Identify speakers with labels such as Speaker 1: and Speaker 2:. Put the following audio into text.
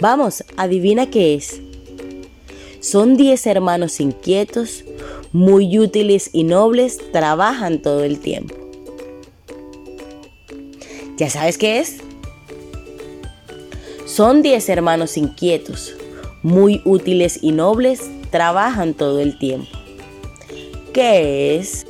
Speaker 1: Vamos, adivina qué es. Son 10 hermanos inquietos, muy útiles y nobles, trabajan todo el tiempo. ¿Ya sabes qué es? Son 10 hermanos inquietos, muy útiles y nobles, trabajan todo el tiempo. ¿Qué es?